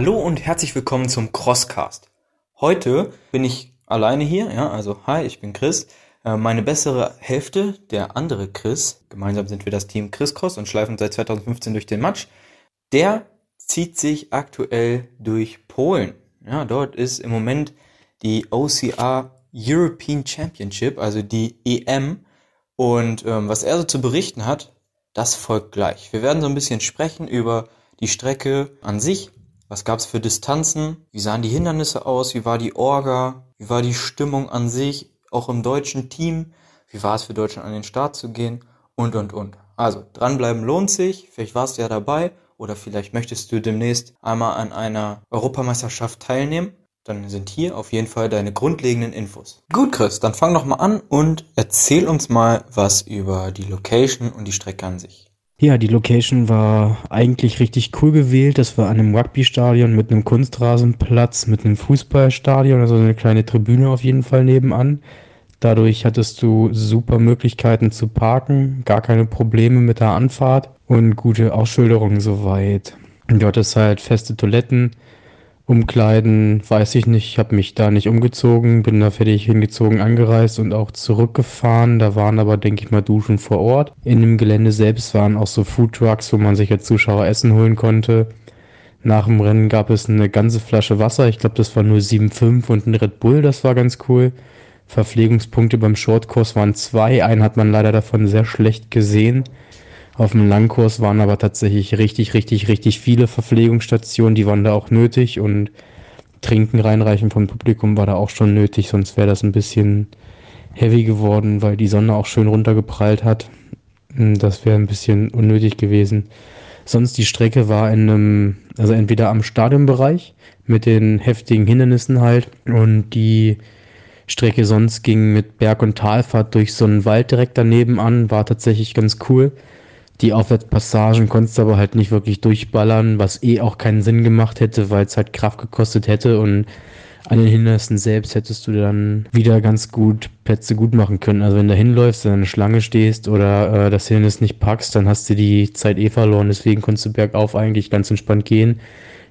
Hallo und herzlich willkommen zum Crosscast. Heute bin ich alleine hier, ja, also hi, ich bin Chris. Äh, meine bessere Hälfte, der andere Chris, gemeinsam sind wir das Team Chris Cross und schleifen seit 2015 durch den Matsch, der zieht sich aktuell durch Polen. Ja, dort ist im Moment die OCR European Championship, also die EM. Und ähm, was er so zu berichten hat, das folgt gleich. Wir werden so ein bisschen sprechen über die Strecke an sich, was gab's für Distanzen? Wie sahen die Hindernisse aus? Wie war die Orga? Wie war die Stimmung an sich? Auch im deutschen Team? Wie war es für Deutschland an den Start zu gehen? Und, und, und. Also, dranbleiben lohnt sich. Vielleicht warst du ja dabei oder vielleicht möchtest du demnächst einmal an einer Europameisterschaft teilnehmen. Dann sind hier auf jeden Fall deine grundlegenden Infos. Gut, Chris, dann fang doch mal an und erzähl uns mal was über die Location und die Strecke an sich. Ja, die Location war eigentlich richtig cool gewählt. Das war an einem Rugby-Stadion mit einem Kunstrasenplatz, mit einem Fußballstadion, also eine kleine Tribüne auf jeden Fall nebenan. Dadurch hattest du super Möglichkeiten zu parken, gar keine Probleme mit der Anfahrt und gute Ausschilderungen soweit. Du hattest halt feste Toiletten, Umkleiden, weiß ich nicht, ich habe mich da nicht umgezogen, bin da fertig hingezogen, angereist und auch zurückgefahren. Da waren aber, denke ich mal, Duschen vor Ort. In dem Gelände selbst waren auch so Foodtrucks, wo man sich als Zuschauer Essen holen konnte. Nach dem Rennen gab es eine ganze Flasche Wasser, ich glaube, das war nur 7,5 und ein Red Bull, das war ganz cool. Verpflegungspunkte beim Shortkurs waren zwei, einen hat man leider davon sehr schlecht gesehen. Auf dem Langkurs waren aber tatsächlich richtig, richtig, richtig viele Verpflegungsstationen, die waren da auch nötig und Trinken reinreichen vom Publikum war da auch schon nötig, sonst wäre das ein bisschen heavy geworden, weil die Sonne auch schön runtergeprallt hat. Hm, das wäre ein bisschen unnötig gewesen. Sonst die Strecke war in einem, also entweder am Stadionbereich mit den heftigen Hindernissen halt und die Strecke sonst ging mit Berg- und Talfahrt durch so einen Wald direkt daneben an, war tatsächlich ganz cool. Die Aufwärtspassagen konntest du aber halt nicht wirklich durchballern, was eh auch keinen Sinn gemacht hätte, weil es halt Kraft gekostet hätte und an den Hindernissen selbst hättest du dann wieder ganz gut Plätze gut machen können. Also wenn du hinläufst, in eine Schlange stehst oder äh, das Hindernis nicht packst, dann hast du die Zeit eh verloren. Deswegen konntest du bergauf eigentlich ganz entspannt gehen.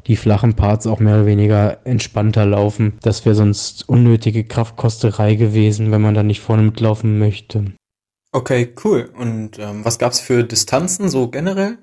Die flachen Parts auch mehr oder weniger entspannter laufen. Das wäre sonst unnötige Kraftkosterei gewesen, wenn man da nicht vorne mitlaufen möchte. Okay, cool. Und ähm, was gab's für Distanzen so generell?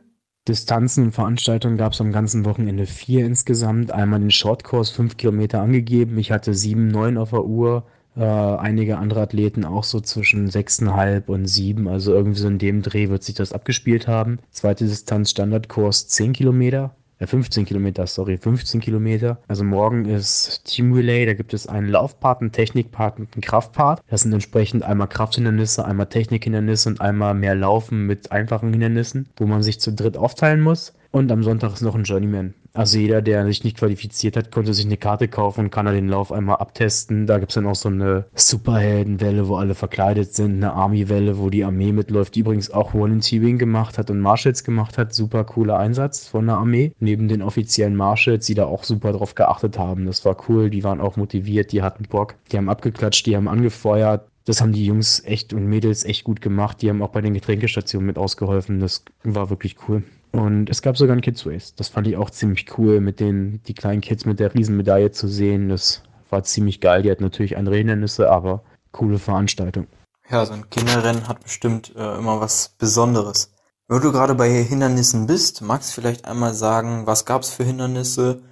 Distanzen und Veranstaltungen gab es am ganzen Wochenende vier insgesamt. Einmal den Shortkurs, fünf Kilometer angegeben. Ich hatte sieben, neun auf der Uhr. Äh, einige andere Athleten auch so zwischen sechseinhalb und sieben. Also irgendwie so in dem Dreh wird sich das abgespielt haben. Zweite Distanz Standardkurs zehn Kilometer. 15 äh, Kilometer, sorry, 15 Kilometer. Also morgen ist Team Relay, da gibt es einen Laufpart, einen Technikpart und einen Kraftpart. Das sind entsprechend einmal Krafthindernisse, einmal Technikhindernisse und einmal mehr Laufen mit einfachen Hindernissen, wo man sich zu dritt aufteilen muss. Und am Sonntag ist noch ein Journeyman. Also jeder, der sich nicht qualifiziert hat, konnte sich eine Karte kaufen und kann er den Lauf einmal abtesten. Da gibt es dann auch so eine Superheldenwelle, wo alle verkleidet sind, eine Army-Welle, wo die Armee mitläuft, die übrigens auch Volunteering gemacht hat und Marshals gemacht hat. Super cooler Einsatz von der Armee. Neben den offiziellen Marshals, die da auch super drauf geachtet haben. Das war cool, die waren auch motiviert, die hatten Bock. Die haben abgeklatscht, die haben angefeuert. Das haben die Jungs echt und Mädels echt gut gemacht. Die haben auch bei den Getränkestationen mit ausgeholfen. Das war wirklich cool. Und es gab sogar ein Kids Race. Das fand ich auch ziemlich cool, mit den die kleinen Kids mit der Riesenmedaille zu sehen. Das war ziemlich geil. Die hat natürlich andere Hindernisse, aber coole Veranstaltung. Ja, so ein Kinderrennen hat bestimmt äh, immer was Besonderes. Wenn du gerade bei Hindernissen bist, magst du vielleicht einmal sagen, was gab es für Hindernisse,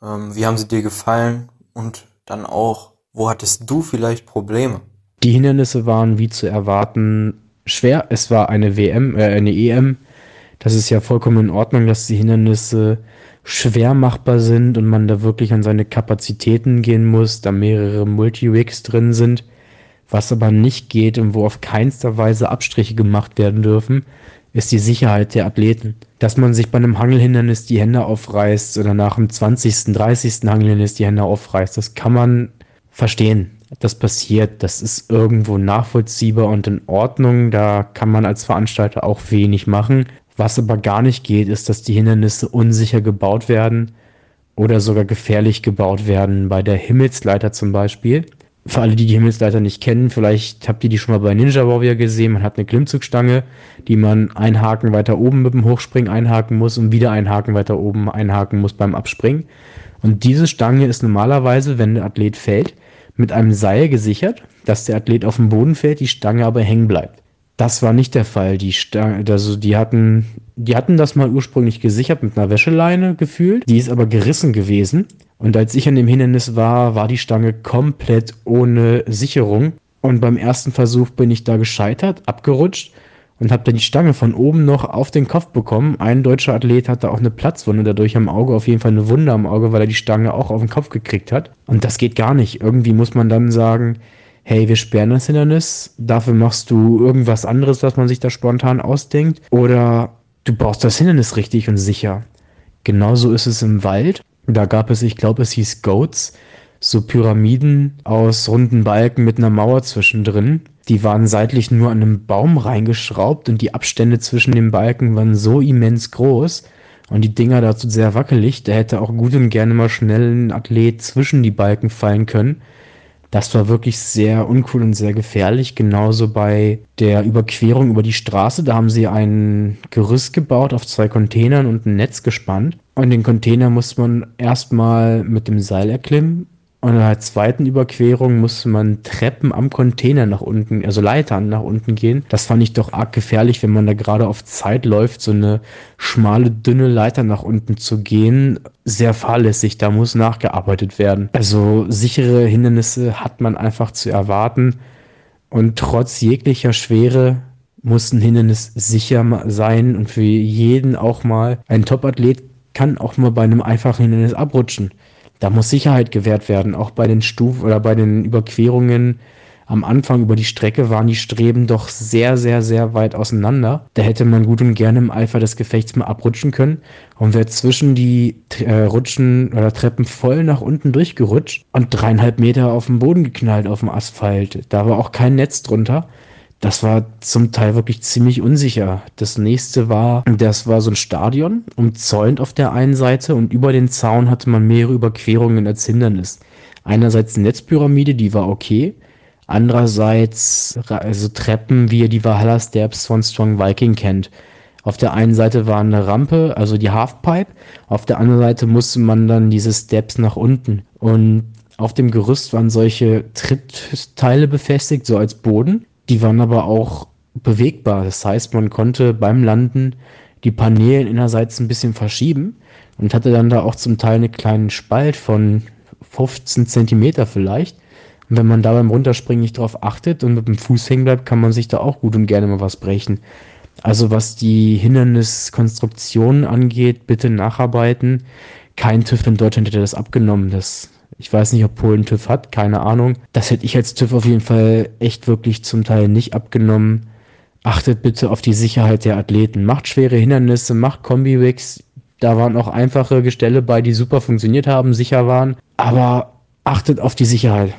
ähm, wie haben sie dir gefallen und dann auch, wo hattest du vielleicht Probleme? Die Hindernisse waren wie zu erwarten schwer. Es war eine WM, äh, eine EM das ist ja vollkommen in Ordnung, dass die Hindernisse schwer machbar sind und man da wirklich an seine Kapazitäten gehen muss, da mehrere Multi-Rigs drin sind. Was aber nicht geht und wo auf keinster Weise Abstriche gemacht werden dürfen, ist die Sicherheit der Athleten. Dass man sich bei einem Hangelhindernis die Hände aufreißt oder nach dem 20., 30. Hangelhindernis die Hände aufreißt, das kann man verstehen. Das passiert, das ist irgendwo nachvollziehbar und in Ordnung. Da kann man als Veranstalter auch wenig machen. Was aber gar nicht geht, ist, dass die Hindernisse unsicher gebaut werden oder sogar gefährlich gebaut werden. Bei der Himmelsleiter zum Beispiel für alle, die die Himmelsleiter nicht kennen, vielleicht habt ihr die schon mal bei Ninja Warrior gesehen. Man hat eine Klimmzugstange, die man einen Haken weiter oben mit dem Hochspringen einhaken muss und wieder einen Haken weiter oben einhaken muss beim Abspringen. Und diese Stange ist normalerweise, wenn der Athlet fällt, mit einem Seil gesichert, dass der Athlet auf dem Boden fällt, die Stange aber hängen bleibt. Das war nicht der Fall. Die, Stange, also die, hatten, die hatten das mal ursprünglich gesichert mit einer Wäscheleine gefühlt. Die ist aber gerissen gewesen. Und als ich an dem Hindernis war, war die Stange komplett ohne Sicherung. Und beim ersten Versuch bin ich da gescheitert, abgerutscht und habe dann die Stange von oben noch auf den Kopf bekommen. Ein deutscher Athlet hatte auch eine Platzwunde dadurch am Auge, auf jeden Fall eine Wunde am Auge, weil er die Stange auch auf den Kopf gekriegt hat. Und das geht gar nicht. Irgendwie muss man dann sagen, hey, wir sperren das Hindernis, dafür machst du irgendwas anderes, was man sich da spontan ausdenkt. Oder du baust das Hindernis richtig und sicher. Genauso ist es im Wald. Da gab es, ich glaube, es hieß Goats, so Pyramiden aus runden Balken mit einer Mauer zwischendrin. Die waren seitlich nur an einem Baum reingeschraubt und die Abstände zwischen den Balken waren so immens groß und die Dinger dazu sehr wackelig. Da hätte auch gut und gerne mal schnell ein Athlet zwischen die Balken fallen können. Das war wirklich sehr uncool und sehr gefährlich. Genauso bei der Überquerung über die Straße. Da haben sie ein Gerüst gebaut auf zwei Containern und ein Netz gespannt. Und den Container muss man erstmal mit dem Seil erklimmen und in der zweiten Überquerung musste man Treppen am Container nach unten, also Leitern nach unten gehen. Das fand ich doch arg gefährlich, wenn man da gerade auf Zeit läuft, so eine schmale, dünne Leiter nach unten zu gehen. Sehr fahrlässig, da muss nachgearbeitet werden. Also sichere Hindernisse hat man einfach zu erwarten. Und trotz jeglicher Schwere muss ein Hindernis sicher sein und für jeden auch mal. Ein Topathlet kann auch mal bei einem einfachen Hindernis abrutschen da muss Sicherheit gewährt werden. Auch bei den Stufen oder bei den Überquerungen am Anfang über die Strecke waren die Streben doch sehr, sehr, sehr weit auseinander. Da hätte man gut und gerne im Eifer des Gefechts mal abrutschen können und wäre zwischen die äh, Rutschen oder Treppen voll nach unten durchgerutscht und dreieinhalb Meter auf den Boden geknallt auf dem Asphalt. Da war auch kein Netz drunter das war zum Teil wirklich ziemlich unsicher. Das nächste war, das war so ein Stadion, umzäunt auf der einen Seite und über den Zaun hatte man mehrere Überquerungen als Hindernis. Einerseits eine Netzpyramide, die war okay. Andererseits also Treppen, wie ihr die Valhalla Steps von Strong Viking kennt. Auf der einen Seite war eine Rampe, also die Halfpipe. Auf der anderen Seite musste man dann diese Steps nach unten. Und auf dem Gerüst waren solche Trittteile befestigt, so als Boden. Die waren aber auch bewegbar. Das heißt, man konnte beim Landen die Paneelen innerseits ein bisschen verschieben und hatte dann da auch zum Teil einen kleinen Spalt von 15 Zentimeter vielleicht. Und wenn man da beim Runterspringen nicht drauf achtet und mit dem Fuß hängen bleibt, kann man sich da auch gut und gerne mal was brechen. Also was die Hinderniskonstruktion angeht, bitte nacharbeiten. Kein TÜV in Deutschland hätte das abgenommen. Das ich weiß nicht, ob Polen TÜV hat, keine Ahnung. Das hätte ich als TÜV auf jeden Fall echt wirklich zum Teil nicht abgenommen. Achtet bitte auf die Sicherheit der Athleten. Macht schwere Hindernisse, macht Kombi-Wigs. Da waren auch einfache Gestelle bei, die super funktioniert haben, sicher waren. Aber achtet auf die Sicherheit.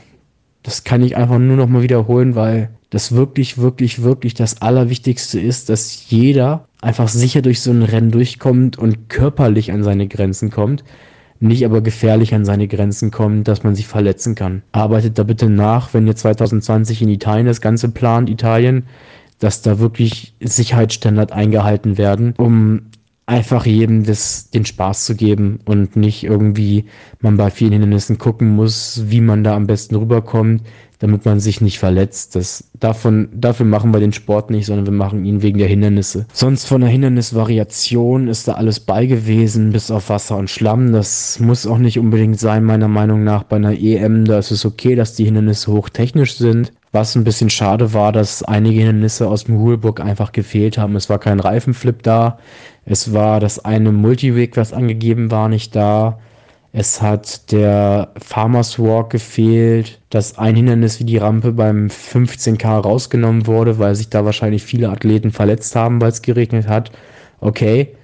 Das kann ich einfach nur noch mal wiederholen, weil das wirklich, wirklich, wirklich das Allerwichtigste ist, dass jeder einfach sicher durch so ein Rennen durchkommt und körperlich an seine Grenzen kommt nicht aber gefährlich an seine Grenzen kommen, dass man sich verletzen kann. Arbeitet da bitte nach, wenn ihr 2020 in Italien das Ganze plant, Italien, dass da wirklich Sicherheitsstandard eingehalten werden, um einfach jedem das, den Spaß zu geben und nicht irgendwie man bei vielen Hindernissen gucken muss, wie man da am besten rüberkommt, damit man sich nicht verletzt. Das, davon, dafür machen wir den Sport nicht, sondern wir machen ihn wegen der Hindernisse. Sonst von der Hindernisvariation ist da alles bei gewesen, bis auf Wasser und Schlamm. Das muss auch nicht unbedingt sein, meiner Meinung nach. Bei einer EM, da ist es okay, dass die Hindernisse hochtechnisch sind. Was ein bisschen schade war, dass einige Hindernisse aus dem Hulburg einfach gefehlt haben. Es war kein Reifenflip da. Es war das eine Multiweg, was angegeben war, nicht da. Es hat der Farmers Walk gefehlt, dass ein Hindernis wie die Rampe beim 15K rausgenommen wurde, weil sich da wahrscheinlich viele Athleten verletzt haben, weil es geregnet hat. Okay,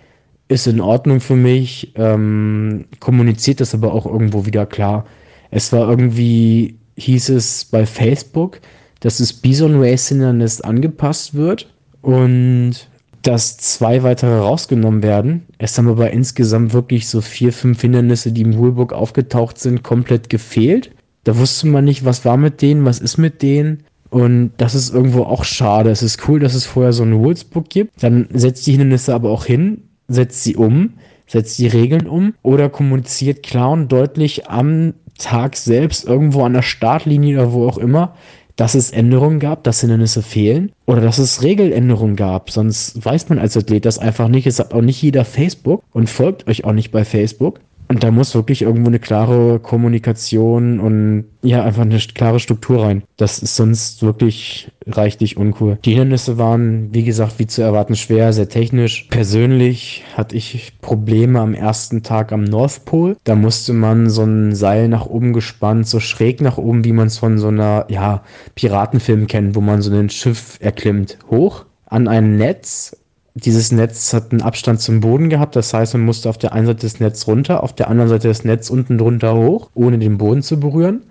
ist in Ordnung für mich, ähm, kommuniziert das aber auch irgendwo wieder klar. Es war irgendwie, hieß es bei Facebook, dass das Bison Race Hindernis angepasst wird und dass zwei weitere rausgenommen werden. Es haben aber insgesamt wirklich so vier, fünf Hindernisse, die im Rulebook aufgetaucht sind, komplett gefehlt. Da wusste man nicht, was war mit denen, was ist mit denen. Und das ist irgendwo auch schade. Es ist cool, dass es vorher so ein Rulesbook gibt. Dann setzt die Hindernisse aber auch hin, setzt sie um, setzt die Regeln um oder kommuniziert klar und deutlich am Tag selbst irgendwo an der Startlinie oder wo auch immer, dass es Änderungen gab, dass Hindernisse fehlen oder dass es Regeländerungen gab. Sonst weiß man als Athlet das einfach nicht. Es hat auch nicht jeder Facebook und folgt euch auch nicht bei Facebook. Und da muss wirklich irgendwo eine klare Kommunikation und ja, einfach eine klare Struktur rein. Das ist sonst wirklich reichlich uncool. Die Hindernisse waren, wie gesagt, wie zu erwarten, schwer, sehr technisch. Persönlich hatte ich Probleme am ersten Tag am North. Da musste man so ein Seil nach oben gespannt, so schräg nach oben, wie man es von so einer, ja, Piratenfilm kennt, wo man so ein Schiff erklimmt, hoch an ein Netz dieses Netz hat einen Abstand zum Boden gehabt. Das heißt, man musste auf der einen Seite des Netzes runter, auf der anderen Seite des Netzes unten drunter hoch, ohne den Boden zu berühren.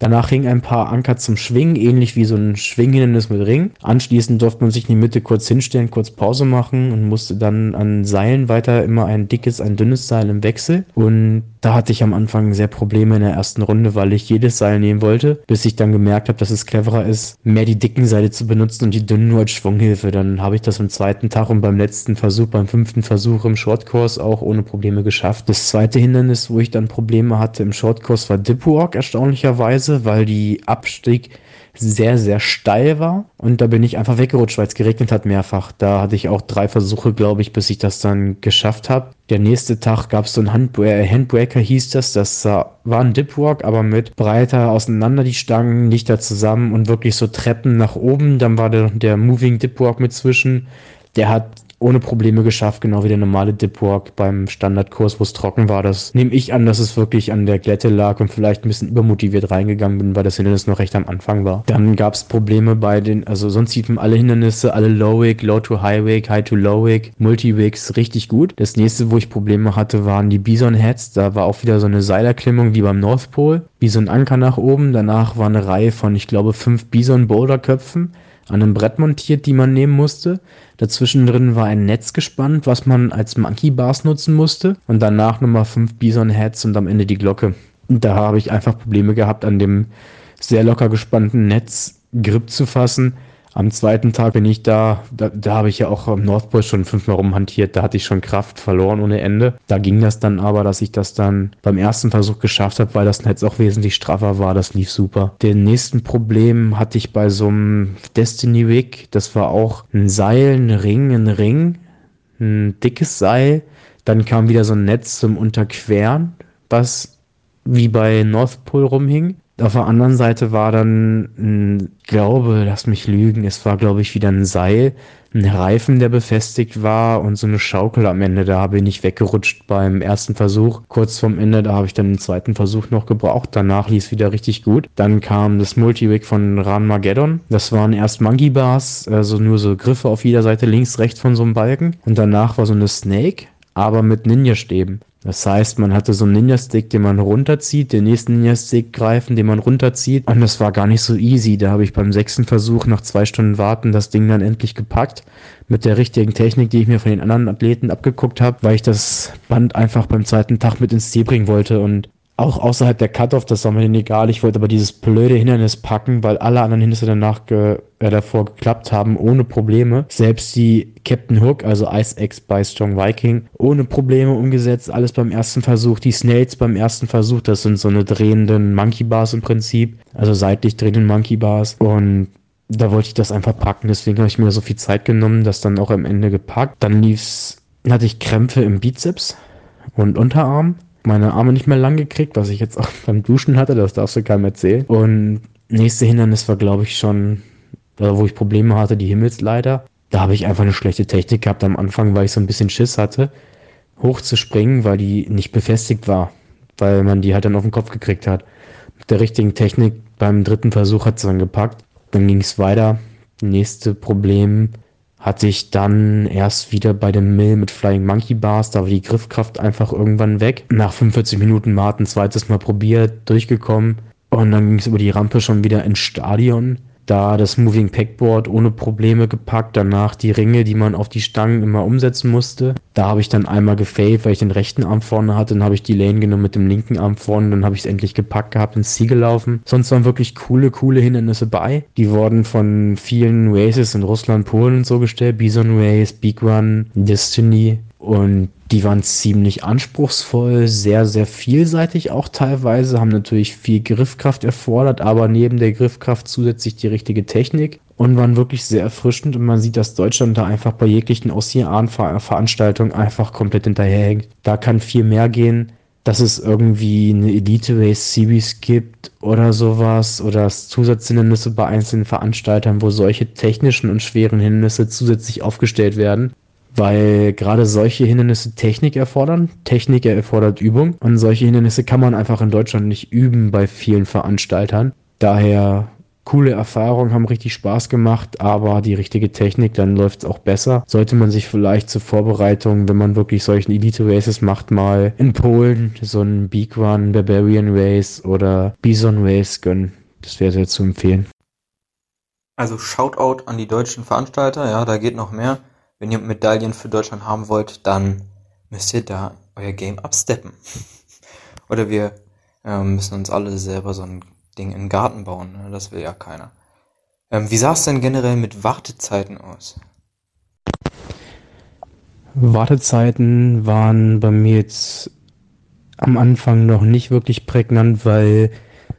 Danach hingen ein paar Anker zum Schwingen, ähnlich wie so ein Schwinghindernis mit Ring. Anschließend durfte man sich in die Mitte kurz hinstellen, kurz Pause machen und musste dann an Seilen weiter immer ein dickes, ein dünnes Seil im Wechsel. Und da hatte ich am Anfang sehr Probleme in der ersten Runde, weil ich jedes Seil nehmen wollte, bis ich dann gemerkt habe, dass es cleverer ist, mehr die dicken Seile zu benutzen und die dünnen nur als Schwunghilfe. Dann habe ich das am zweiten Tag und beim letzten Versuch, beim fünften Versuch im Shortkurs auch ohne Probleme geschafft. Das zweite Hindernis, wo ich dann Probleme hatte im Shortkurs, war Dipwalk erstaunlicherweise weil die Abstieg sehr, sehr steil war. Und da bin ich einfach weggerutscht, weil es geregnet hat mehrfach. Da hatte ich auch drei Versuche, glaube ich, bis ich das dann geschafft habe. Der nächste Tag gab es so einen Handbra äh, Handbreaker, hieß das. Das war ein Dipwalk, aber mit breiter auseinander die Stangen, nicht da zusammen und wirklich so Treppen nach oben. Dann war der, der Moving Dipwalk mit zwischen. Der hat ohne Probleme geschafft, genau wie der normale Dipwalk beim Standardkurs, wo es trocken war. Das nehme ich an, dass es wirklich an der Glätte lag und vielleicht ein bisschen übermotiviert reingegangen bin, weil das Hindernis noch recht am Anfang war. Dann gab es Probleme bei den, also sonst liefen alle Hindernisse, alle Low-Wig, Low-to-High-Wig, High-to-Low-Wig, Multi-Wigs richtig gut. Das nächste, wo ich Probleme hatte, waren die Bison-Heads. Da war auch wieder so eine Seilerklimmung wie beim North Pole, wie so ein Anker nach oben. Danach war eine Reihe von, ich glaube, fünf Bison-Boulder-Köpfen an einem Brett montiert, die man nehmen musste. Dazwischen drin war ein Netz gespannt, was man als Monkey Bars nutzen musste. Und danach nochmal fünf Bison Heads und am Ende die Glocke. Und da habe ich einfach Probleme gehabt, an dem sehr locker gespannten Netz Grip zu fassen am zweiten Tag bin ich da, da, da habe ich ja auch am Northpol schon fünfmal rumhantiert, da hatte ich schon Kraft verloren ohne Ende. Da ging das dann aber, dass ich das dann beim ersten Versuch geschafft habe, weil das Netz auch wesentlich straffer war, das lief super. Den nächsten Problem hatte ich bei so einem Destiny Wig, das war auch ein Seil, ein Ring, ein Ring, ein dickes Seil, dann kam wieder so ein Netz zum Unterqueren, was wie bei North Pole rumhing. Auf der anderen Seite war dann, glaube, lass mich lügen, es war, glaube ich, wieder ein Seil, ein Reifen, der befestigt war und so eine Schaukel am Ende. Da bin ich weggerutscht beim ersten Versuch. Kurz vorm Ende, da habe ich dann den zweiten Versuch noch gebraucht. Danach lief es wieder richtig gut. Dann kam das Multi-Rig von Ranmageddon. Das waren erst Monkey Bars, also nur so Griffe auf jeder Seite, links, rechts von so einem Balken. Und danach war so eine Snake, aber mit Ninja-Stäben. Das heißt, man hatte so einen Ninja-Stick, den man runterzieht, den nächsten Ninja-Stick greifen, den man runterzieht. Und das war gar nicht so easy. Da habe ich beim sechsten Versuch nach zwei Stunden Warten das Ding dann endlich gepackt. Mit der richtigen Technik, die ich mir von den anderen Athleten abgeguckt habe, weil ich das Band einfach beim zweiten Tag mit ins Ziel bringen wollte. Und auch außerhalb der Cut-Off, das war mir denn egal. Ich wollte aber dieses blöde Hindernis packen, weil alle anderen Hindernisse danach ge äh, davor geklappt haben, ohne Probleme. Selbst die Captain Hook, also Ice X bei Strong Viking, ohne Probleme umgesetzt. Alles beim ersten Versuch. Die Snails beim ersten Versuch, das sind so eine drehenden Monkey Bars im Prinzip. Also seitlich drehenden Monkey Bars. Und da wollte ich das einfach packen. Deswegen habe ich mir so viel Zeit genommen, das dann auch am Ende gepackt. Dann lief's, hatte ich Krämpfe im Bizeps und Unterarm meine Arme nicht mehr lang gekriegt, was ich jetzt auch beim Duschen hatte, das darfst du keinem erzählen. Und nächste Hindernis war, glaube ich, schon, wo ich Probleme hatte, die Himmelsleiter. Da habe ich einfach eine schlechte Technik gehabt am Anfang, weil ich so ein bisschen Schiss hatte, hochzuspringen, weil die nicht befestigt war, weil man die halt dann auf den Kopf gekriegt hat. Mit der richtigen Technik beim dritten Versuch hat es dann gepackt. Dann ging es weiter. Nächste Problem hatte ich dann erst wieder bei dem Mill mit Flying Monkey Bars, da war die Griffkraft einfach irgendwann weg. Nach 45 Minuten Warten zweites Mal probiert, durchgekommen und dann ging es über die Rampe schon wieder ins Stadion. Da das Moving Packboard ohne Probleme gepackt, danach die Ringe, die man auf die Stangen immer umsetzen musste. Da habe ich dann einmal gefailt, weil ich den rechten Arm vorne hatte, dann habe ich die Lane genommen mit dem linken Arm vorne, dann habe ich es endlich gepackt gehabt, ins Ziel gelaufen. Sonst waren wirklich coole, coole Hindernisse bei. Die wurden von vielen Races in Russland, Polen und so gestellt, Bison Race, Big Run, Destiny und die waren ziemlich anspruchsvoll, sehr, sehr vielseitig auch teilweise, haben natürlich viel Griffkraft erfordert, aber neben der Griffkraft zusätzlich die richtige Technik und waren wirklich sehr erfrischend und man sieht, dass Deutschland da einfach bei jeglichen Ozean-Veranstaltungen einfach komplett hinterherhängt. Da kann viel mehr gehen, dass es irgendwie eine Elite Race Series gibt oder sowas oder Zusatzhindernisse bei einzelnen Veranstaltern, wo solche technischen und schweren Hindernisse zusätzlich aufgestellt werden weil gerade solche Hindernisse Technik erfordern. Technik erfordert Übung und solche Hindernisse kann man einfach in Deutschland nicht üben bei vielen Veranstaltern. Daher coole Erfahrungen, haben richtig Spaß gemacht, aber die richtige Technik, dann läuft es auch besser. Sollte man sich vielleicht zur Vorbereitung, wenn man wirklich solchen Elite Races macht, mal in Polen so einen Beak Run, Barbarian Race oder Bison Race gönnen. Das wäre sehr zu empfehlen. Also Shoutout an die deutschen Veranstalter, ja, da geht noch mehr wenn ihr Medaillen für Deutschland haben wollt, dann müsst ihr da euer Game absteppen. Oder wir äh, müssen uns alle selber so ein Ding in den Garten bauen. Ne? Das will ja keiner. Ähm, wie sah es denn generell mit Wartezeiten aus? Wartezeiten waren bei mir jetzt am Anfang noch nicht wirklich prägnant, weil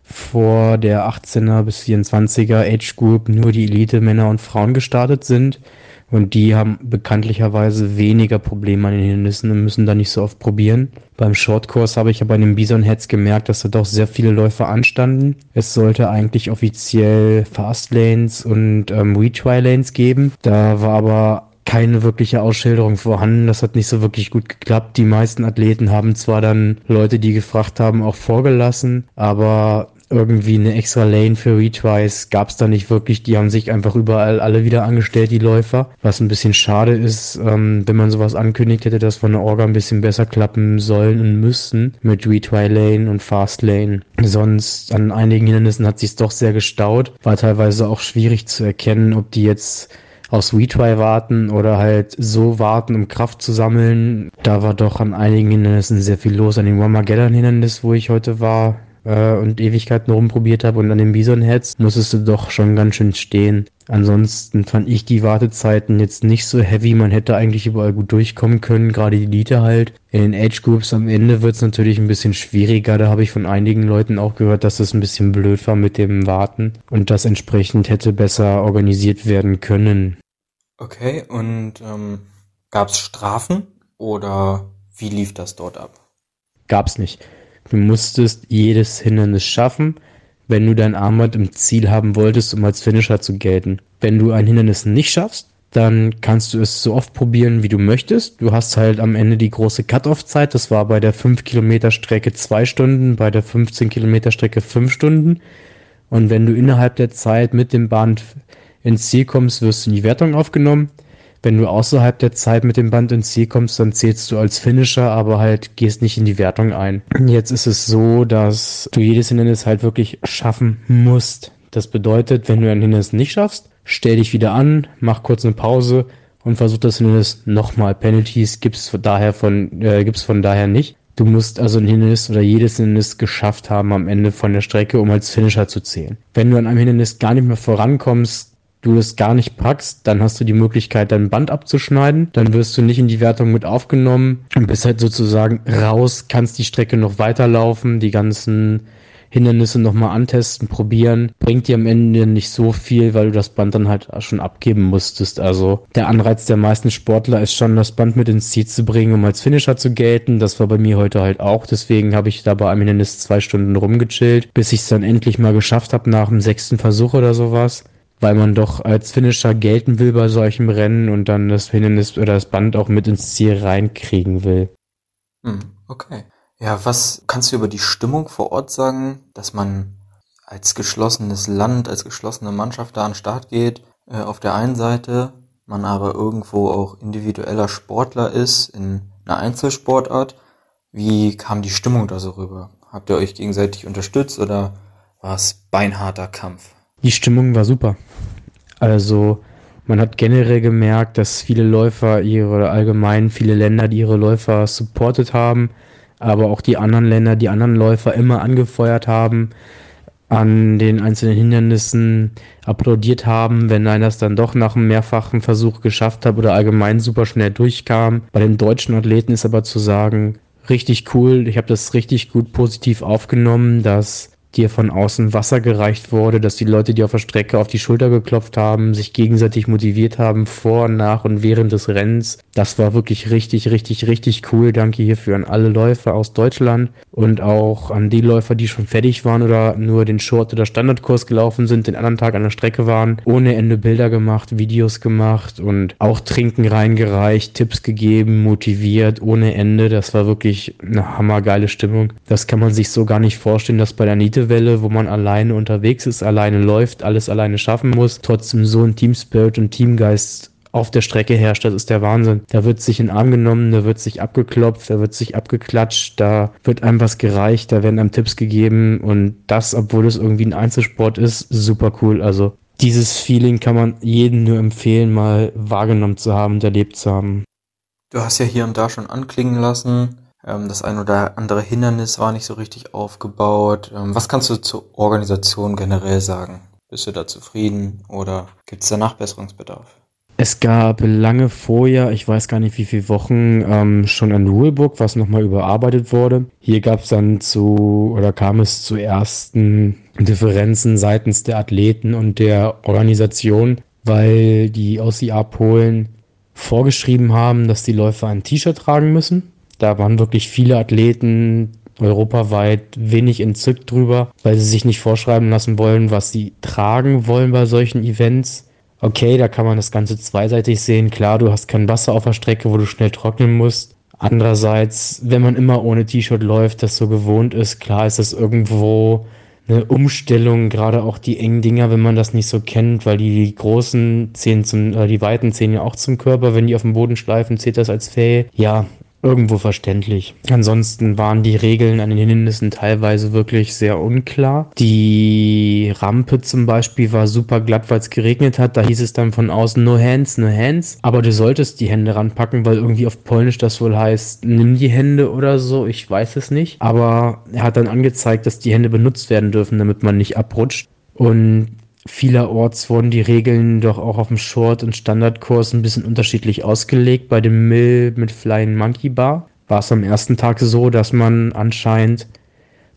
vor der 18er bis 24er Age Group nur die Elite Männer und Frauen gestartet sind. Und die haben bekanntlicherweise weniger Probleme an den Hindernissen und müssen da nicht so oft probieren. Beim Shortkurs habe ich aber in den Bison Heads gemerkt, dass da doch sehr viele Läufer anstanden. Es sollte eigentlich offiziell Fastlanes und ähm, Retry Lanes geben. Da war aber keine wirkliche Ausschilderung vorhanden. Das hat nicht so wirklich gut geklappt. Die meisten Athleten haben zwar dann Leute, die gefragt haben, auch vorgelassen, aber irgendwie eine extra Lane für Retries gab es da nicht wirklich. Die haben sich einfach überall alle wieder angestellt, die Läufer. Was ein bisschen schade ist, ähm, wenn man sowas ankündigt hätte, dass von der Orga ein bisschen besser klappen sollen und müssten mit Retry Lane und Fast Lane. Sonst an einigen Hindernissen hat sich doch sehr gestaut. War teilweise auch schwierig zu erkennen, ob die jetzt aus Retry warten oder halt so warten, um Kraft zu sammeln. Da war doch an einigen Hindernissen sehr viel los. An dem Wamageddon Hindernis, wo ich heute war, äh, und Ewigkeiten rumprobiert habe und an den Bison Heads musstest du doch schon ganz schön stehen. Ansonsten fand ich die Wartezeiten jetzt nicht so heavy. Man hätte eigentlich überall gut durchkommen können, gerade die Elite halt. In den Age Groups am Ende wird es natürlich ein bisschen schwieriger. Da habe ich von einigen Leuten auch gehört, dass es ein bisschen blöd war mit dem Warten und das entsprechend hätte besser organisiert werden können. Okay, und ähm, gab es Strafen oder wie lief das dort ab? Gab's nicht. Du musstest jedes Hindernis schaffen, wenn du dein Armband im Ziel haben wolltest, um als Finisher zu gelten. Wenn du ein Hindernis nicht schaffst, dann kannst du es so oft probieren, wie du möchtest. Du hast halt am Ende die große Cut-Off-Zeit. Das war bei der 5 Kilometer Strecke 2 Stunden, bei der 15 Kilometer Strecke 5 Stunden. Und wenn du innerhalb der Zeit mit dem Band ins Ziel kommst, wirst du in die Wertung aufgenommen. Wenn du außerhalb der Zeit mit dem Band ins Ziel kommst, dann zählst du als Finisher, aber halt gehst nicht in die Wertung ein. Jetzt ist es so, dass du jedes Hindernis halt wirklich schaffen musst. Das bedeutet, wenn du ein Hindernis nicht schaffst, stell dich wieder an, mach kurz eine Pause und versuch das Hindernis nochmal. Penalties gibt's daher von, äh, gibt's von daher nicht. Du musst also ein Hindernis oder jedes Hindernis geschafft haben am Ende von der Strecke, um als Finisher zu zählen. Wenn du an einem Hindernis gar nicht mehr vorankommst, du es gar nicht packst, dann hast du die Möglichkeit, dein Band abzuschneiden. Dann wirst du nicht in die Wertung mit aufgenommen und bist halt sozusagen raus, kannst die Strecke noch weiterlaufen, die ganzen Hindernisse nochmal antesten, probieren. Bringt dir am Ende nicht so viel, weil du das Band dann halt schon abgeben musstest. Also der Anreiz der meisten Sportler ist schon, das Band mit ins Ziel zu bringen, um als Finisher zu gelten. Das war bei mir heute halt auch. Deswegen habe ich da bei einem Hindernis zwei Stunden rumgechillt, bis ich es dann endlich mal geschafft habe nach dem sechsten Versuch oder sowas weil man doch als Finisher gelten will bei solchem Rennen und dann das Hindernis oder das Band auch mit ins Ziel reinkriegen will. Hm, okay. Ja, was kannst du über die Stimmung vor Ort sagen, dass man als geschlossenes Land, als geschlossene Mannschaft da an den Start geht, äh, auf der einen Seite, man aber irgendwo auch individueller Sportler ist in einer Einzelsportart. Wie kam die Stimmung da so rüber? Habt ihr euch gegenseitig unterstützt oder war es beinharter Kampf? Die Stimmung war super. Also man hat generell gemerkt, dass viele Läufer ihre, allgemein viele Länder, die ihre Läufer supportet haben, aber auch die anderen Länder, die anderen Läufer immer angefeuert haben, an den einzelnen Hindernissen applaudiert haben, wenn einer es dann doch nach einem mehrfachen Versuch geschafft hat oder allgemein super schnell durchkam. Bei den deutschen Athleten ist aber zu sagen, richtig cool, ich habe das richtig gut positiv aufgenommen, dass dir von außen Wasser gereicht wurde, dass die Leute, die auf der Strecke auf die Schulter geklopft haben, sich gegenseitig motiviert haben vor, nach und während des Rennens. Das war wirklich richtig, richtig, richtig cool. Danke hierfür an alle Läufer aus Deutschland und auch an die Läufer, die schon fertig waren oder nur den Short- oder Standardkurs gelaufen sind, den anderen Tag an der Strecke waren, ohne Ende Bilder gemacht, Videos gemacht und auch Trinken reingereicht, Tipps gegeben, motiviert, ohne Ende. Das war wirklich eine hammergeile Stimmung. Das kann man sich so gar nicht vorstellen, dass bei der Niete Welle, wo man alleine unterwegs ist, alleine läuft, alles alleine schaffen muss, trotzdem so ein Teamspirit und Teamgeist auf der Strecke herrscht, das ist der Wahnsinn. Da wird sich in Arm genommen, da wird sich abgeklopft, da wird sich abgeklatscht, da wird einem was gereicht, da werden einem Tipps gegeben und das, obwohl es irgendwie ein Einzelsport ist, super cool. Also dieses Feeling kann man jedem nur empfehlen, mal wahrgenommen zu haben und erlebt zu haben. Du hast ja hier und da schon anklingen lassen, das ein oder andere Hindernis war nicht so richtig aufgebaut. Ähm, was kannst du zur Organisation generell sagen? Bist du da zufrieden oder gibt es da Nachbesserungsbedarf? Es gab lange vorher, ich weiß gar nicht wie viele Wochen, ähm, schon ein Rulebook, was nochmal überarbeitet wurde. Hier gab es dann zu, oder kam es zu ersten Differenzen seitens der Athleten und der Organisation, weil die OCA Polen vorgeschrieben haben, dass die Läufer ein T-Shirt tragen müssen. Da waren wirklich viele Athleten europaweit wenig entzückt drüber, weil sie sich nicht vorschreiben lassen wollen, was sie tragen wollen bei solchen Events. Okay, da kann man das Ganze zweiseitig sehen. Klar, du hast kein Wasser auf der Strecke, wo du schnell trocknen musst. Andererseits, wenn man immer ohne T-Shirt läuft, das so gewohnt ist, klar ist das irgendwo eine Umstellung, gerade auch die engen Dinger, wenn man das nicht so kennt, weil die großen zählen zum, äh, die weiten zählen ja auch zum Körper, wenn die auf dem Boden schleifen, zählt das als Fell. Ja, irgendwo verständlich. Ansonsten waren die Regeln an den Hindernissen teilweise wirklich sehr unklar. Die Rampe zum Beispiel war super glatt, weil es geregnet hat. Da hieß es dann von außen no hands, no hands. Aber du solltest die Hände ranpacken, weil irgendwie auf Polnisch das wohl heißt, nimm die Hände oder so. Ich weiß es nicht. Aber er hat dann angezeigt, dass die Hände benutzt werden dürfen, damit man nicht abrutscht. Und Vielerorts wurden die Regeln doch auch auf dem Short- und Standardkurs ein bisschen unterschiedlich ausgelegt. Bei dem Mill mit Flying Monkey Bar war es am ersten Tag so, dass man anscheinend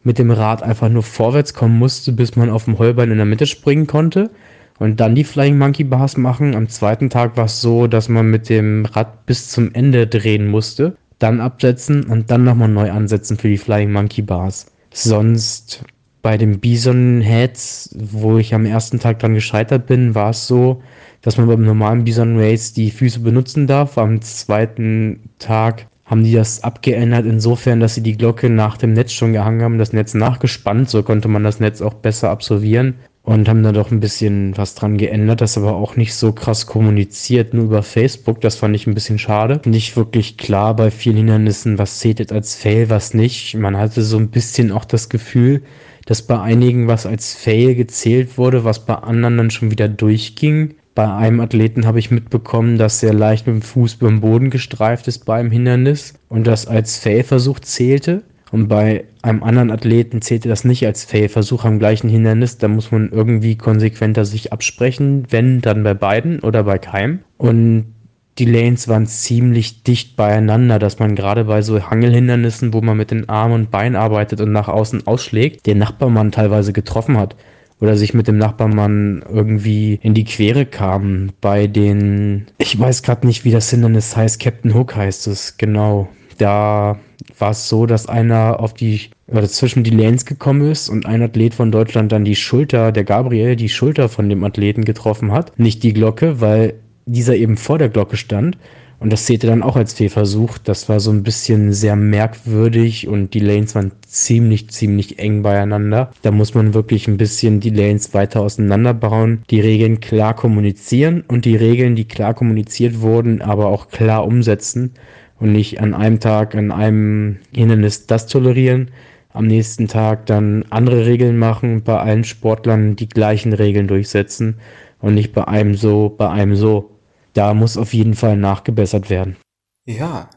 mit dem Rad einfach nur vorwärts kommen musste, bis man auf dem Heubein in der Mitte springen konnte und dann die Flying Monkey Bars machen. Am zweiten Tag war es so, dass man mit dem Rad bis zum Ende drehen musste, dann absetzen und dann nochmal neu ansetzen für die Flying Monkey Bars. Sonst bei den Bison Heads, wo ich am ersten Tag dran gescheitert bin, war es so, dass man beim normalen Bison Race die Füße benutzen darf. Am zweiten Tag haben die das abgeändert, insofern, dass sie die Glocke nach dem Netz schon gehangen haben, das Netz nachgespannt, so konnte man das Netz auch besser absolvieren und haben da doch ein bisschen was dran geändert, das aber auch nicht so krass kommuniziert, nur über Facebook, das fand ich ein bisschen schade. Nicht wirklich klar bei vielen Hindernissen, was zählt jetzt als Fail, was nicht. Man hatte so ein bisschen auch das Gefühl, dass bei einigen was als Fail gezählt wurde, was bei anderen dann schon wieder durchging. Bei einem Athleten habe ich mitbekommen, dass er leicht mit dem Fuß beim Boden gestreift ist beim Hindernis und das als Failversuch zählte. Und bei einem anderen Athleten zählte das nicht als Failversuch am gleichen Hindernis. Da muss man irgendwie konsequenter sich absprechen, wenn dann bei beiden oder bei keinem. Und die Lanes waren ziemlich dicht beieinander, dass man gerade bei so Hangelhindernissen, wo man mit den Armen und Beinen arbeitet und nach außen ausschlägt, den Nachbarmann teilweise getroffen hat oder sich mit dem Nachbarmann irgendwie in die Quere kam. Bei den, ich weiß gerade nicht, wie das Hindernis heißt, Captain Hook heißt es, genau. Da war es so, dass einer auf die oder zwischen die Lanes gekommen ist und ein Athlet von Deutschland dann die Schulter, der Gabriel, die Schulter von dem Athleten getroffen hat. Nicht die Glocke, weil dieser eben vor der Glocke stand. Und das zählte dann auch als Fehlversuch. Das war so ein bisschen sehr merkwürdig und die Lanes waren ziemlich, ziemlich eng beieinander. Da muss man wirklich ein bisschen die Lanes weiter auseinanderbauen, die Regeln klar kommunizieren und die Regeln, die klar kommuniziert wurden, aber auch klar umsetzen und nicht an einem Tag, an einem Hindernis das tolerieren, am nächsten Tag dann andere Regeln machen bei allen Sportlern die gleichen Regeln durchsetzen und nicht bei einem so, bei einem so. Da muss auf jeden Fall nachgebessert werden. Ja,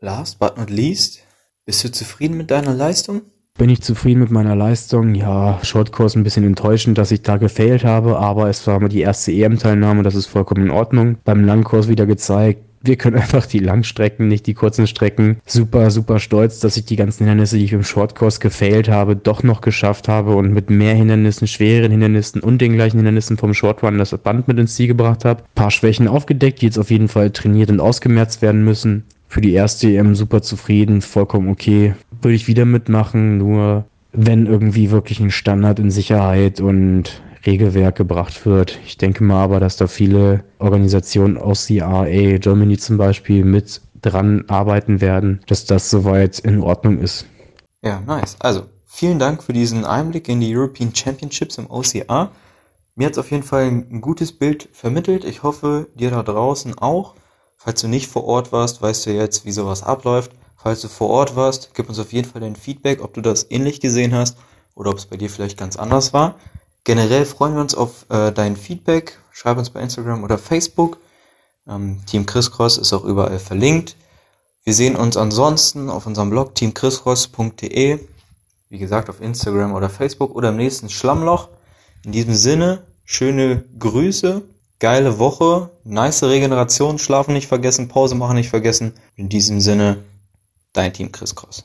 last but not least, bist du zufrieden mit deiner Leistung? Bin ich zufrieden mit meiner Leistung? Ja, Shortcourse ein bisschen enttäuschend, dass ich da gefailt habe, aber es war mal die erste EM-Teilnahme, das ist vollkommen in Ordnung. Beim Langkurs wieder gezeigt, wir können einfach die Langstrecken, nicht die kurzen Strecken. Super, super stolz, dass ich die ganzen Hindernisse, die ich im Shortkurs gefailt habe, doch noch geschafft habe und mit mehr Hindernissen, schwereren Hindernissen und den gleichen Hindernissen vom Shortrun das Band mit ins Ziel gebracht habe. Paar Schwächen aufgedeckt, die jetzt auf jeden Fall trainiert und ausgemerzt werden müssen. Für die erste EM super zufrieden, vollkommen okay. Würde ich wieder mitmachen, nur wenn irgendwie wirklich ein Standard in Sicherheit und Regelwerk gebracht wird. Ich denke mal aber, dass da viele Organisationen aus CRA, Germany zum Beispiel, mit dran arbeiten werden, dass das soweit in Ordnung ist. Ja, nice. Also, vielen Dank für diesen Einblick in die European Championships im OCR. Mir hat es auf jeden Fall ein gutes Bild vermittelt. Ich hoffe, dir da draußen auch. Falls du nicht vor Ort warst, weißt du jetzt, wie sowas abläuft. Falls du vor Ort warst, gib uns auf jeden Fall dein Feedback, ob du das ähnlich gesehen hast oder ob es bei dir vielleicht ganz anders war. Generell freuen wir uns auf äh, dein Feedback. Schreib uns bei Instagram oder Facebook. Ähm, Team Chriscross ist auch überall verlinkt. Wir sehen uns ansonsten auf unserem Blog teamchriscross.de. Wie gesagt, auf Instagram oder Facebook oder im nächsten Schlammloch. In diesem Sinne, schöne Grüße, geile Woche, nice Regeneration, schlafen nicht vergessen, Pause machen nicht vergessen. In diesem Sinne, dein Team Chris Cross.